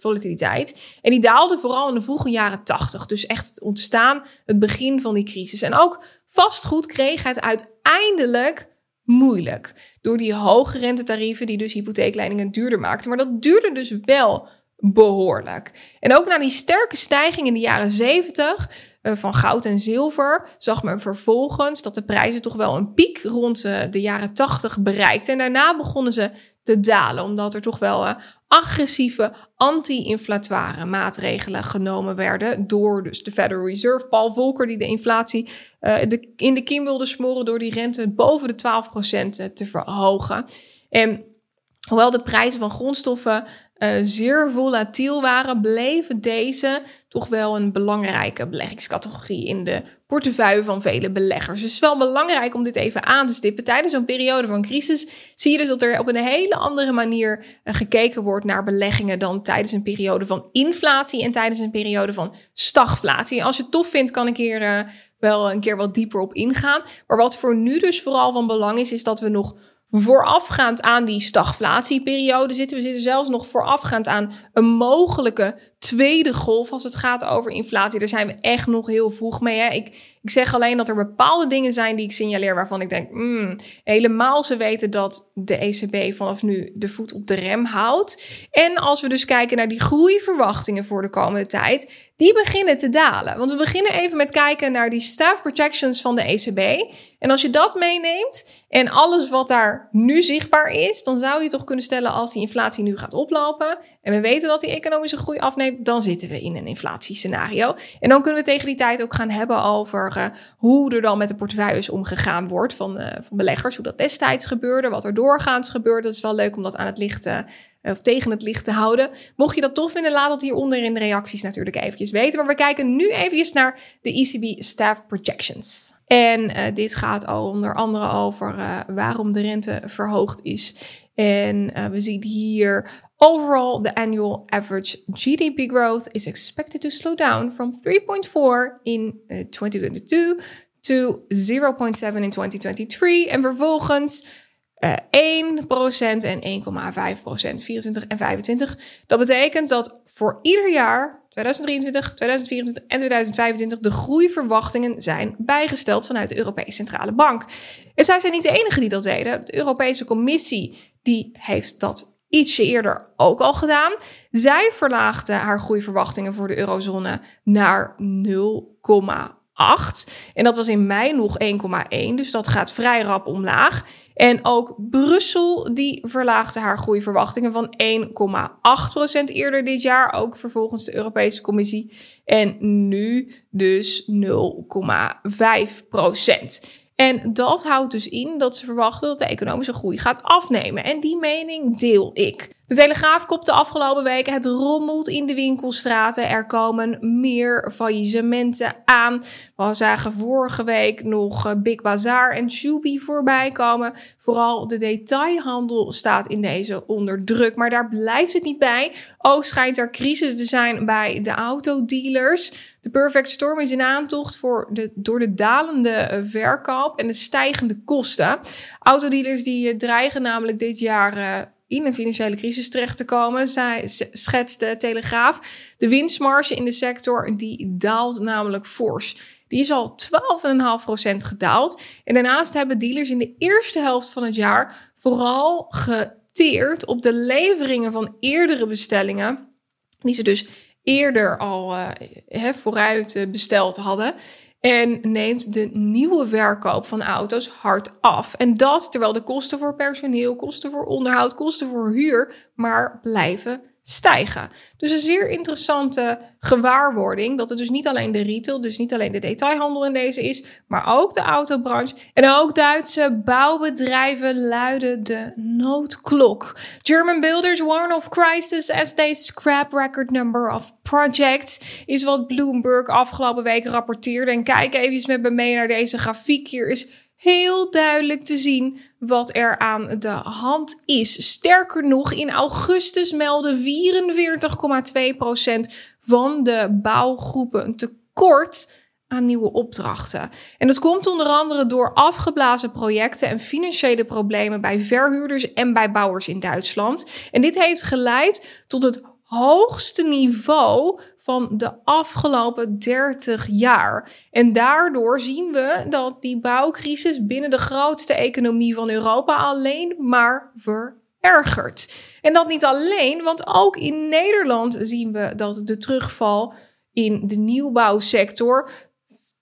volatiliteit. En die daalde vooral in de vroege jaren 80. Dus echt het ontstaan, het begin van die crisis. En ook vastgoed kreeg het uiteindelijk moeilijk. Door die hoge rentetarieven die dus hypotheekleningen duurder maakten. Maar dat duurde dus wel behoorlijk. En ook na die sterke stijging in de jaren 70 uh, van goud en zilver zag men vervolgens dat de prijzen toch wel een piek rond uh, de jaren 80 bereikten. En daarna begonnen ze te dalen, omdat er toch wel uh, agressieve anti-inflatoire maatregelen genomen werden door dus de Federal Reserve. Paul Volcker die de inflatie in de kiem wilde smoren door die rente boven de 12% te verhogen. En Hoewel de prijzen van grondstoffen uh, zeer volatiel waren, bleven deze toch wel een belangrijke beleggingscategorie in de portefeuille van vele beleggers. Dus het is wel belangrijk om dit even aan te stippen. Tijdens zo'n periode van crisis zie je dus dat er op een hele andere manier uh, gekeken wordt naar beleggingen dan tijdens een periode van inflatie en tijdens een periode van stagflatie. Als je het tof vindt, kan ik hier uh, wel een keer wat dieper op ingaan. Maar wat voor nu dus vooral van belang is, is dat we nog voorafgaand aan die stagflatieperiode zitten. We zitten zelfs nog voorafgaand aan een mogelijke tweede golf als het gaat over inflatie. Daar zijn we echt nog heel vroeg mee. Hè? Ik, ik zeg alleen dat er bepaalde dingen zijn die ik signaleer waarvan ik denk, mm, helemaal ze weten dat de ECB vanaf nu de voet op de rem houdt. En als we dus kijken naar die groeiverwachtingen voor de komende tijd, die beginnen te dalen. Want we beginnen even met kijken naar die staff projections van de ECB. En als je dat meeneemt En alles wat daar nu zichtbaar is, dan zou je toch kunnen stellen als die inflatie nu gaat oplopen en we weten dat die economische groei afneemt, dan zitten we in een inflatiescenario. En dan kunnen we tegen die tijd ook gaan hebben over uh, hoe er dan met de portefeuilles omgegaan wordt van, uh, van beleggers, hoe dat destijds gebeurde, wat er doorgaans gebeurt. Dat is wel leuk om dat aan het licht uh, of tegen het licht te houden. Mocht je dat tof vinden, laat het hieronder in de reacties natuurlijk eventjes weten. Maar we kijken nu eventjes naar de ECB Staff Projections. En uh, dit gaat al onder andere over uh, waarom de rente verhoogd is. En we zien hier overall the annual average GDP growth is expected to slow down from 3.4 in 2022 to 0.7 in 2023. En vervolgens uh, 1% en 1,5%, 24 en 25. Dat betekent dat voor ieder jaar, 2023, 2024 en 2025, de groeiverwachtingen zijn bijgesteld vanuit de Europese Centrale Bank. En zij zijn niet de enige die dat deden. De Europese Commissie die heeft dat ietsje eerder ook al gedaan. Zij verlaagde haar groeiverwachtingen voor de eurozone naar 0,8. 8. En dat was in mei nog 1,1. Dus dat gaat vrij rap omlaag. En ook Brussel die verlaagde haar groeiverwachtingen van 1,8% eerder dit jaar. Ook vervolgens de Europese Commissie. En nu dus 0,5%. En dat houdt dus in dat ze verwachten dat de economische groei gaat afnemen. En die mening deel ik. De Telegraaf kopte afgelopen weken het rommelt in de winkelstraten. Er komen meer faillissementen aan. We zagen vorige week nog eh, Big Bazaar en Shubi voorbij komen. Vooral de detailhandel staat in deze onder druk. Maar daar blijft het niet bij. Ook schijnt er crisis te zijn bij de autodealers. De Perfect Storm is in aantocht voor de, door de dalende eh, verkoop en de stijgende kosten. Autodealers die eh, dreigen namelijk dit jaar in een financiële crisis terecht te komen. Zij schetst Telegraaf. De winstmarge in de sector die daalt namelijk fors. Die is al 12,5% gedaald. En daarnaast hebben dealers in de eerste helft van het jaar vooral geteerd op de leveringen van eerdere bestellingen. Die ze dus eerder al uh, vooruit uh, besteld hadden. En neemt de nieuwe verkoop van auto's hard af. En dat terwijl de kosten voor personeel, kosten voor onderhoud, kosten voor huur maar blijven stijgen. Dus een zeer interessante gewaarwording dat het dus niet alleen de retail, dus niet alleen de detailhandel in deze is, maar ook de autobranche en ook Duitse bouwbedrijven luiden de noodklok. German builders warn of crisis as they scrap record number of projects is wat Bloomberg afgelopen week rapporteerde. En kijk even met me mee naar deze grafiek. Hier is heel duidelijk te zien wat er aan de hand is. Sterker nog, in augustus meldde 44,2% van de bouwgroepen een tekort aan nieuwe opdrachten. En dat komt onder andere door afgeblazen projecten en financiële problemen bij verhuurders en bij bouwers in Duitsland. En dit heeft geleid tot het hoogste niveau van de afgelopen 30 jaar. En daardoor zien we dat die bouwcrisis binnen de grootste economie van Europa alleen maar verergert. En dat niet alleen, want ook in Nederland zien we dat de terugval in de nieuwbouwsector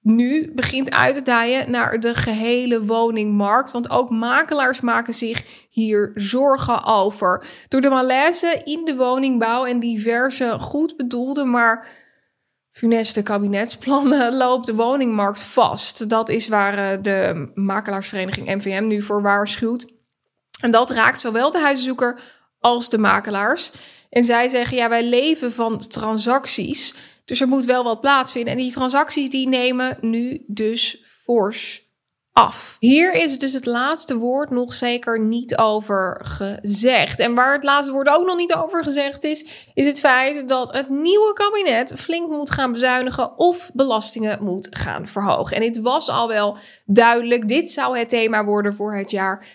nu begint uit te dijen naar de gehele woningmarkt. Want ook makelaars maken zich hier zorgen over. Door de malaise in de woningbouw en diverse goed bedoelde, maar funeste kabinetsplannen loopt de woningmarkt vast. Dat is waar eh, de makelaarsvereniging MVM nu voor waarschuwt. En dat raakt zowel de huizenzoeker als de makelaars. En zij zeggen, ja, wij leven van transacties. Dus er moet wel wat plaatsvinden. En die transacties die nemen nu dus fors af. Hier is dus het laatste woord nog zeker niet over gezegd. En waar het laatste woord ook nog niet over gezegd is, is het feit dat het nieuwe kabinet flink moet gaan bezuinigen of belastingen moet gaan verhogen. En dit was al wel duidelijk. Dit zou het thema worden voor het jaar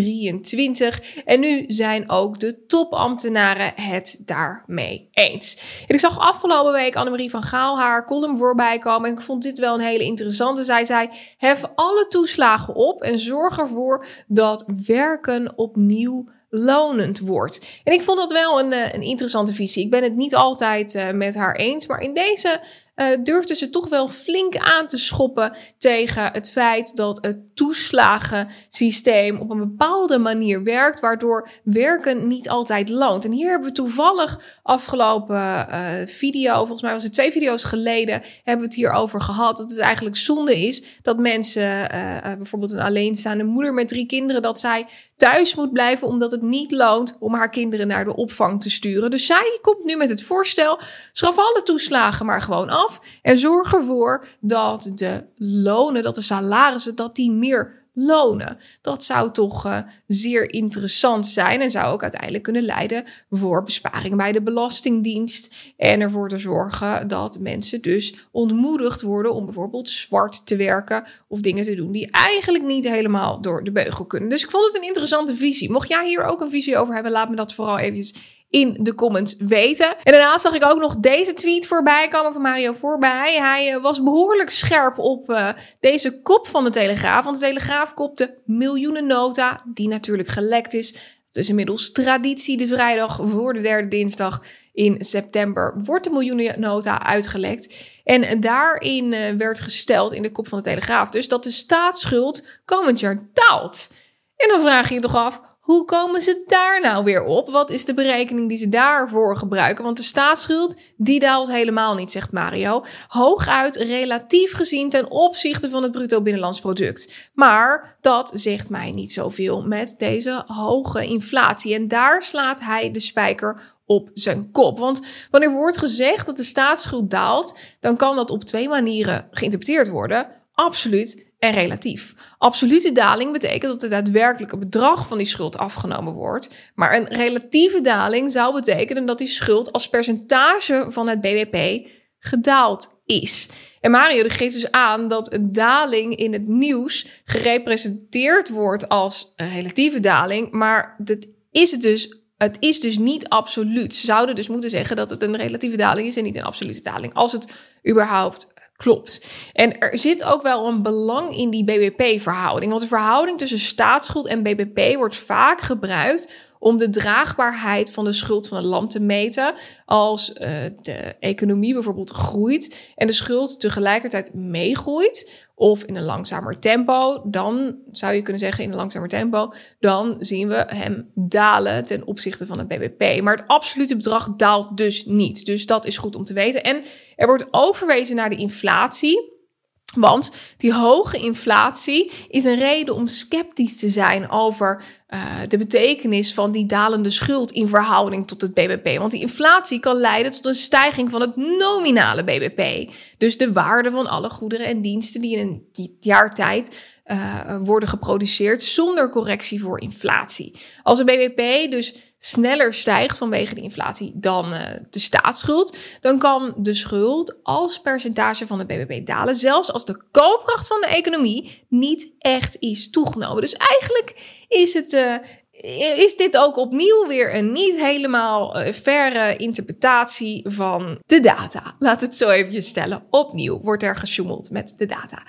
2023. En nu zijn ook de topambtenaren het daarmee eens. En ik zag afgelopen week Annemarie van Gaal haar column voorbij komen. En ik vond dit wel een hele interessante. Zij zei: hef alle toeslagen op en zorg ervoor dat werken opnieuw lonend wordt. En ik vond dat wel een, eh, een interessante visie. Ik ben het niet altijd uh, met haar eens, maar in deze uh, durfden ze toch wel flink aan te schoppen tegen het feit dat het toeslagensysteem op een bepaalde manier werkt, waardoor werken niet altijd loont. En hier hebben we toevallig afgelopen uh, video, volgens mij was het twee video's geleden, hebben we het hier over gehad. Dat het eigenlijk zonde is dat mensen, uh, bijvoorbeeld een alleenstaande moeder met drie kinderen, dat zij thuis moet blijven omdat het niet loont om haar kinderen naar de opvang te sturen. Dus zij komt nu met het voorstel: schaf alle toeslagen maar gewoon af en zorg ervoor dat de lonen, dat de salarissen, dat die meer lonen. Dat zou toch uh, zeer interessant zijn en zou ook uiteindelijk kunnen leiden voor besparingen bij de Belastingdienst. En ervoor te zorgen dat mensen dus ontmoedigd worden om bijvoorbeeld zwart te werken of dingen te doen die eigenlijk niet helemaal door de beugel kunnen. Dus ik vond het een interessante visie. Mocht jij hier ook een visie over hebben, laat me dat vooral eventjes in de comments weten. En daarna zag ik ook nog deze tweet voorbij komen van Mario voorbij. Hij eh, was behoorlijk scherp op uh, deze kop van de Telegraaf. Want de Telegraaf kopte miljoenennota, die natuurlijk gelekt is. Het is inmiddels traditie de vrijdag voor de derde dinsdag in september wordt de miljoenennota uitgelekt. En daarin uh, werd gesteld in de kop van de Telegraaf dus dat de staatsschuld komend jaar daalt. En dan vraag je je toch af, hoe komen ze daar nou weer op? Wat is de berekening die ze daarvoor gebruiken? Want de staatsschuld, die daalt helemaal niet, zegt Mario. Hooguit relatief gezien ten opzichte van het bruto binnenlands product. Maar dat zegt mij niet zoveel met deze hoge inflatie. En daar slaat hij de spijker op zijn kop. Want wanneer wordt gezegd dat de staatsschuld daalt, dan kan dat op twee manieren geïnterpreteerd worden. Absoluut en relatief. Absolute daling betekent dat het daadwerkelijke bedrag van die schuld afgenomen wordt. Maar een relatieve daling zou betekenen dat die schuld als percentage van het BBP gedaald is. En Mario geeft dus aan dat een daling in het nieuws gerepresenteerd wordt als een relatieve daling, maar dat is het dus. Het is dus niet absoluut. Ze zouden dus moeten zeggen dat het een relatieve daling is en niet een absolute daling. Als het überhaupt Klopt. En er zit ook wel een belang in die BBP-verhouding. Want de verhouding tussen staatsschuld en BBP wordt vaak gebruikt om de draagbaarheid van de schuld van een land te meten. Als uh, de economie bijvoorbeeld groeit en de schuld tegelijkertijd meegroeit, of in een langzamer tempo, dan zou je kunnen zeggen in een langzamer tempo, dan zien we hem dalen ten opzichte van het BBP. Maar het absolute bedrag daalt dus niet. Dus dat is goed om te weten. En er wordt ook verwezen naar de inflatie. Want die hoge inflatie is een reden om sceptisch te zijn over uh, de betekenis van die dalende schuld in verhouding tot het BBP. Want die inflatie kan leiden tot een stijging van het nominale BBP. Dus de waarde van alle goederen en diensten die in een jaar tijd uh, worden geproduceerd zonder correctie voor inflatie. Als de BBP dus sneller stijgt vanwege de inflatie dan uh, de staatsschuld, dan kan de schuld als percentage van de BBP dalen, zelfs als de koopkracht van de economie niet echt is toegenomen. Dus eigenlijk is het uh, is dit ook opnieuw weer een niet helemaal uh, verre interpretatie van de data. Laat het zo even stellen. Opnieuw wordt er gesjoemeld met de data.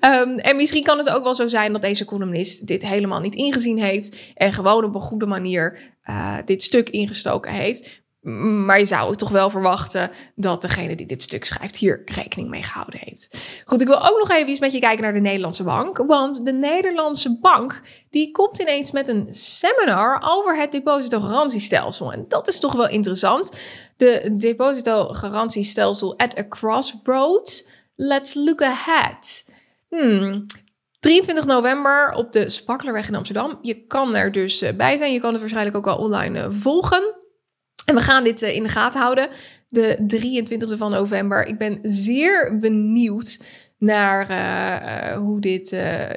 Um, en misschien kan het ook wel zo zijn dat deze columnist dit helemaal niet ingezien heeft en gewoon op een goede manier uh, dit stuk ingestoken heeft. Maar je zou toch wel verwachten dat degene die dit stuk schrijft hier rekening mee gehouden heeft. Goed, ik wil ook nog even met je kijken naar de Nederlandse bank. Want de Nederlandse bank die komt ineens met een seminar over het depositogarantiestelsel. En dat is toch wel interessant. De depositogarantiestelsel at a crossroads. Let's look ahead. Hmm, 23 november op de Spakkelerweg in Amsterdam. Je kan er dus eh, bij zijn. Je kan het waarschijnlijk ook wel online eh, volgen. En we gaan dit eh, in de gaten houden. De 23e van november. Ik ben zeer benieuwd naar uh, hoe dit,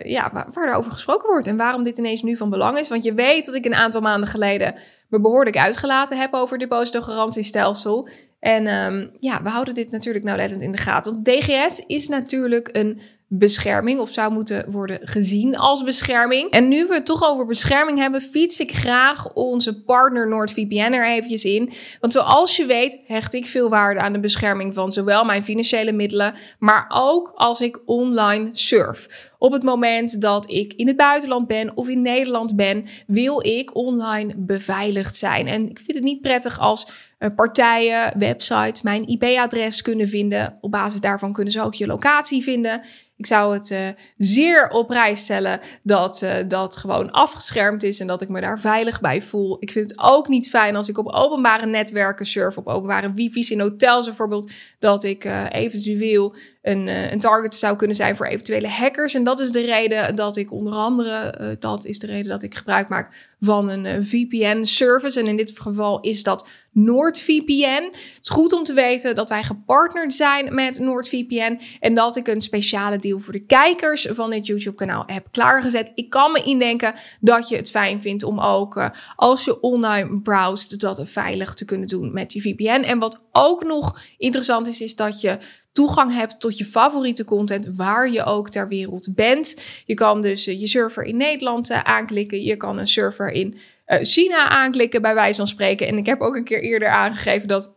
ja, waar, er over gesproken wordt en waarom dit ineens nu van belang is. Want je weet dat ik een aantal maanden geleden me behoorlijk uitgelaten heb over het depositogarantiestelsel. En um, ja, we houden dit natuurlijk nauwlettend in de gaten. Want DGS is natuurlijk een bescherming of zou moeten worden gezien als bescherming. En nu we het toch over bescherming hebben, fiets ik graag onze partner NordVPN er eventjes in. Want zoals je weet hecht ik veel waarde aan de bescherming van zowel mijn financiële middelen, maar ook als ik online surf. Op het moment dat ik in het buitenland ben of in Nederland ben, wil ik online beveiligd zijn. En ik vind het niet prettig als uh, partijen, websites mijn IP-adres kunnen vinden. Op basis daarvan kunnen ze ook je locatie vinden. Ik zou het uh, zeer op prijs stellen dat uh, dat gewoon afgeschermd is en dat ik me daar veilig bij voel. Ik vind het ook niet fijn als ik op openbare netwerken surf, op openbare wifi's in hotels bijvoorbeeld, dat ik uh, eventueel een, een target zou kunnen zijn voor eventuele hackers. En dat is de reden dat ik onder andere, dat is de reden dat ik gebruik maak van een VPN-service. En in dit geval is dat NordVPN. Het is goed om te weten dat wij gepartnerd zijn met NordVPN en dat ik een speciale deal voor de kijkers van dit YouTube-kanaal heb klaargezet. Ik kan me indenken dat je het fijn vindt om ook als je online browst dat veilig te kunnen doen met je VPN. En wat ook nog interessant is, is dat je toegang hebt tot je favoriete content waar je ook ter wereld bent. Je kan dus uh, je server in Nederland uh, aanklikken. Je kan een server in uh, China aanklikken, bij wijze van spreken. En ik heb ook een keer eerder aangegeven dat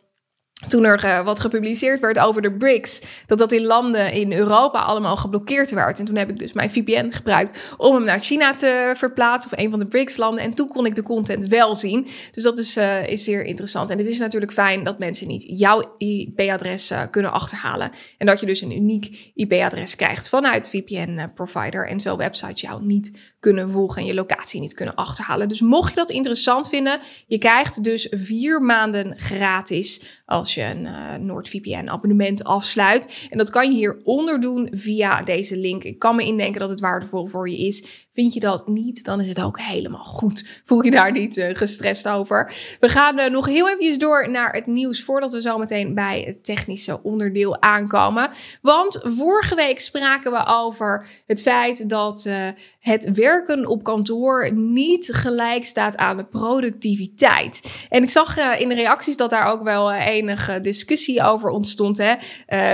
toen er uh, wat gepubliceerd werd over de BRICS, dat dat in landen in Europa allemaal geblokkeerd werd. En toen heb ik dus mijn VPN gebruikt om hem naar China te verplaatsen, of een van de BRICS-landen. En toen kon ik de content wel zien. Dus dat is, uh, is zeer interessant. En het is natuurlijk fijn dat mensen niet jouw IP-adres uh, kunnen achterhalen. En dat je dus een uniek IP-adres krijgt vanuit VPN-provider. En zo websites jou niet kunnen volgen en je locatie niet kunnen achterhalen. Dus mocht je dat interessant vinden, je krijgt dus vier maanden gratis als je een uh, NordVPN abonnement afsluit. En dat kan je hieronder doen via deze link. Ik kan me indenken dat het waardevol voor je is. Vind je dat niet, dan is het ook helemaal goed. Voel je daar niet uh, gestrest over. We gaan uh, nog heel even door naar het nieuws voordat we zo meteen bij het technische onderdeel aankomen. Want vorige week spraken we over het feit dat het werken op kantoor niet gelijk staat aan de productiviteit. En ik zag in de reacties dat daar ook wel discussie over ontstond. Hè?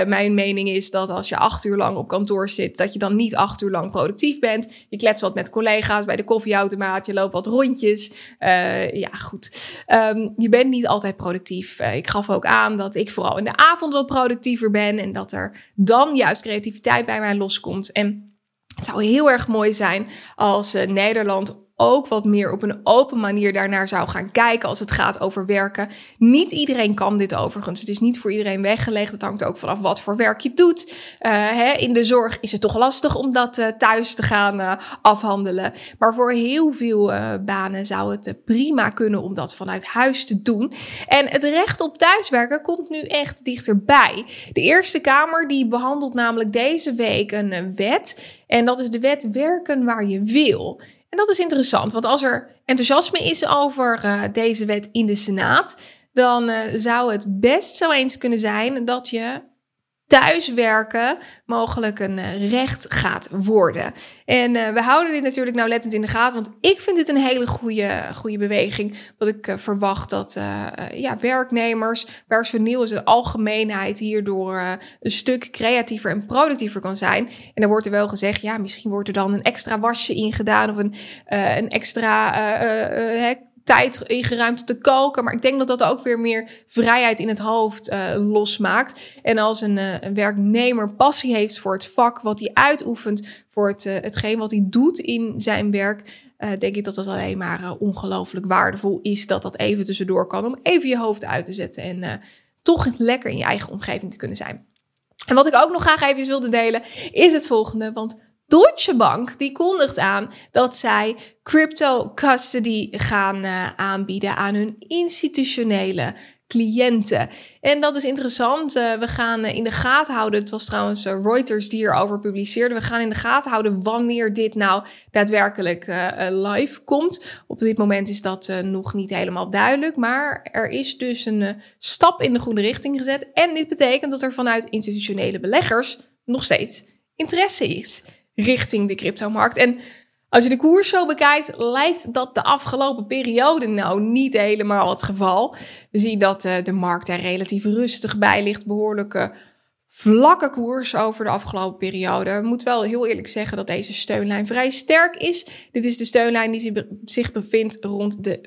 mijn mening is dat als je acht uur lang op kantoor zit, dat je dan niet acht uur lang productief bent. Je klets wat met collega's bij de koffieautomaat. Je loopt wat rondjes. Uh, ja, goed. Um, je bent niet altijd productief. Uh, ik gaf ook aan dat ik vooral in de avond wat productiever ben. En dat er dan juist creativiteit bij mij loskomt. En het zou heel erg mooi zijn als Nederland ook wat meer op een open manier daarnaar zou gaan kijken als het gaat over werken. Niet iedereen kan dit overigens. Het is niet voor iedereen weggelegd. Het hangt ook vanaf wat voor werk je doet. Uh, hè, in de zorg is het toch lastig om dat uh, thuis te gaan uh, afhandelen. Maar voor heel veel banen zou het prima kunnen om dat vanuit huis te doen. En het recht op thuiswerken komt nu echt dichterbij. De Eerste Kamer die behandelt namelijk deze week een wet. En dat is de wet werken waar je wil. En dat is interessant, want als er enthousiasme is over uh, deze wet in de Senaat, dan uh, zou het best zo eens kunnen zijn dat je thuiswerken mogelijk een uh, recht gaat worden. En uh, we houden dit natuurlijk nauwlettend in de gaten, want ik vind dit een hele goede, goede beweging. Wat ik uh, verwacht dat ja, werknemers, personeel in de algemeenheid hierdoor een stuk creatiever en productiever kan zijn. En dan wordt er wel gezegd, ja, misschien wordt er dan een extra wasje ingedaan of een, een extra tijd ingeruimd te koken. Maar ik denk dat dat ook weer meer vrijheid in het hoofd uh, losmaakt. En als een, uh, een, werknemer passie heeft voor het vak wat hij uitoefent, voor het, uh, hetgeen wat hij doet in zijn werk, denk ik dat dat alleen maar ongelooflijk waardevol is. Dat dat even tussendoor kan om even je hoofd uit te zetten en toch lekker in je eigen omgeving te kunnen zijn. En wat ik ook nog graag even wilde delen, is het volgende. Want Deutsche Bank die kondigt aan dat zij crypto custody gaan uh, aanbieden aan hun institutionele cliënten. En dat is interessant. Uh, we gaan uh, in de gaten houden. Het was trouwens Reuters die hierover publiceerde. We gaan in de gaten houden wanneer dit nou daadwerkelijk live komt. Op dit moment is dat nog niet helemaal duidelijk. Maar er is dus een stap in de goede richting gezet. En dit betekent dat er vanuit institutionele beleggers nog steeds interesse is richting de cryptomarkt. En als je de koers zo bekijkt, lijkt dat de afgelopen periode nou niet helemaal het geval. We zien dat uh, de markt er relatief rustig bij ligt, behoorlijke vlakke koers over de afgelopen periode. Ik moet wel heel eerlijk zeggen dat deze steunlijn vrij sterk is. Dit is de steunlijn die zich bevindt rond de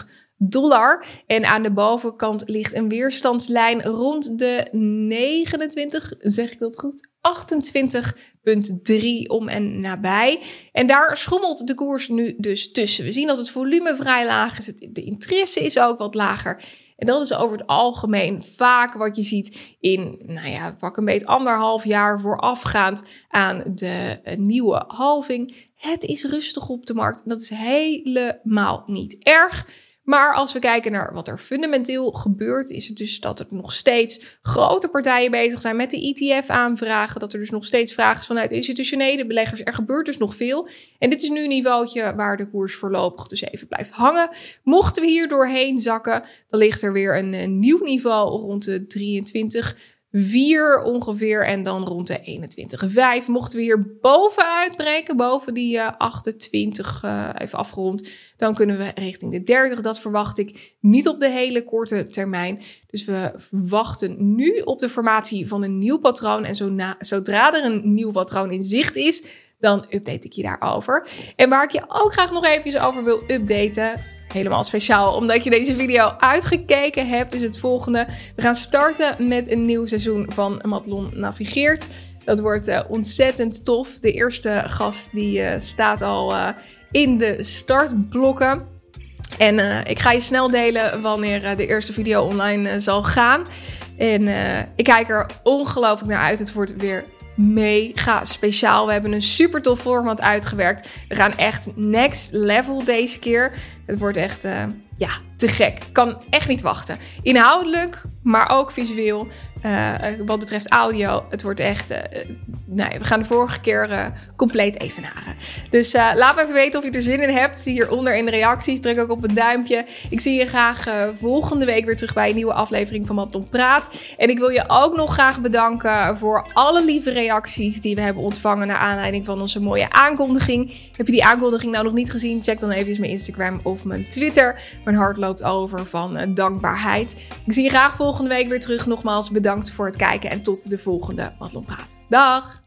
25.225 dollar. En aan de bovenkant ligt een weerstandslijn rond de 29, zeg ik dat goed? 28,3 om en nabij. En daar schommelt de koers nu dus tussen. We zien dat het volume vrij laag is. De interesse is ook wat lager. En dat is over het algemeen vaak wat je ziet in, nou ja, pak een beetje anderhalf jaar voorafgaand aan de eh, nieuwe halving. Het is rustig op de markt. Dat is helemaal niet erg. Maar als we kijken naar wat er fundamenteel gebeurt, is het dus dat er nog steeds grote partijen bezig zijn met de ETF-aanvragen. Dat er dus nog steeds vragen is vanuit institutionele beleggers. Er gebeurt dus nog veel. En dit is nu een niveautje waar de koers voorlopig dus even blijft hangen. Mochten we hier doorheen zakken, dan ligt er weer een, een nieuw niveau rond de 23. 4 ongeveer en dan rond de 21,5. Mochten we hier bovenuit breken, boven die uh, 28 uh, even afgerond, dan kunnen we richting de 30. Dat verwacht ik niet op de hele korte termijn. Dus we wachten nu op de formatie van een nieuw patroon. En zo zodra er een nieuw patroon in zicht is, dan update ik je daarover. En waar ik je ook graag nog even over wil updaten, helemaal speciaal omdat je deze video uitgekeken hebt, is het volgende. We gaan starten met een nieuw seizoen van Matlon Navigeert. Dat wordt uh, ontzettend tof. De eerste gast die uh, staat al uh, in de startblokken. En ik ga je snel delen wanneer de eerste video online zal gaan. En ik kijk er ongelooflijk naar uit. Het wordt weer mega speciaal. We hebben een super tof format uitgewerkt. We gaan echt next level deze keer. Het wordt echt, uh, ja, te gek. Kan echt niet wachten. Inhoudelijk, maar ook visueel. Uh, wat betreft audio, het wordt echt. Uh, nee, we gaan de vorige keer compleet evenaren. Dus laat me even weten of je er zin in hebt. Hieronder in de reacties. Druk ook op een duimpje. Ik zie je graag volgende week weer terug bij een nieuwe aflevering van Matlon Praat. En ik wil je ook nog graag bedanken voor alle lieve reacties die we hebben ontvangen. naar aanleiding van onze mooie aankondiging. Heb je die aankondiging nou nog niet gezien? Check dan even mijn Instagram of mijn Twitter. Mijn hart over van dankbaarheid. Ik zie je graag volgende week weer terug. Nogmaals bedankt voor het kijken en tot de volgende Matlon Praat. Dag!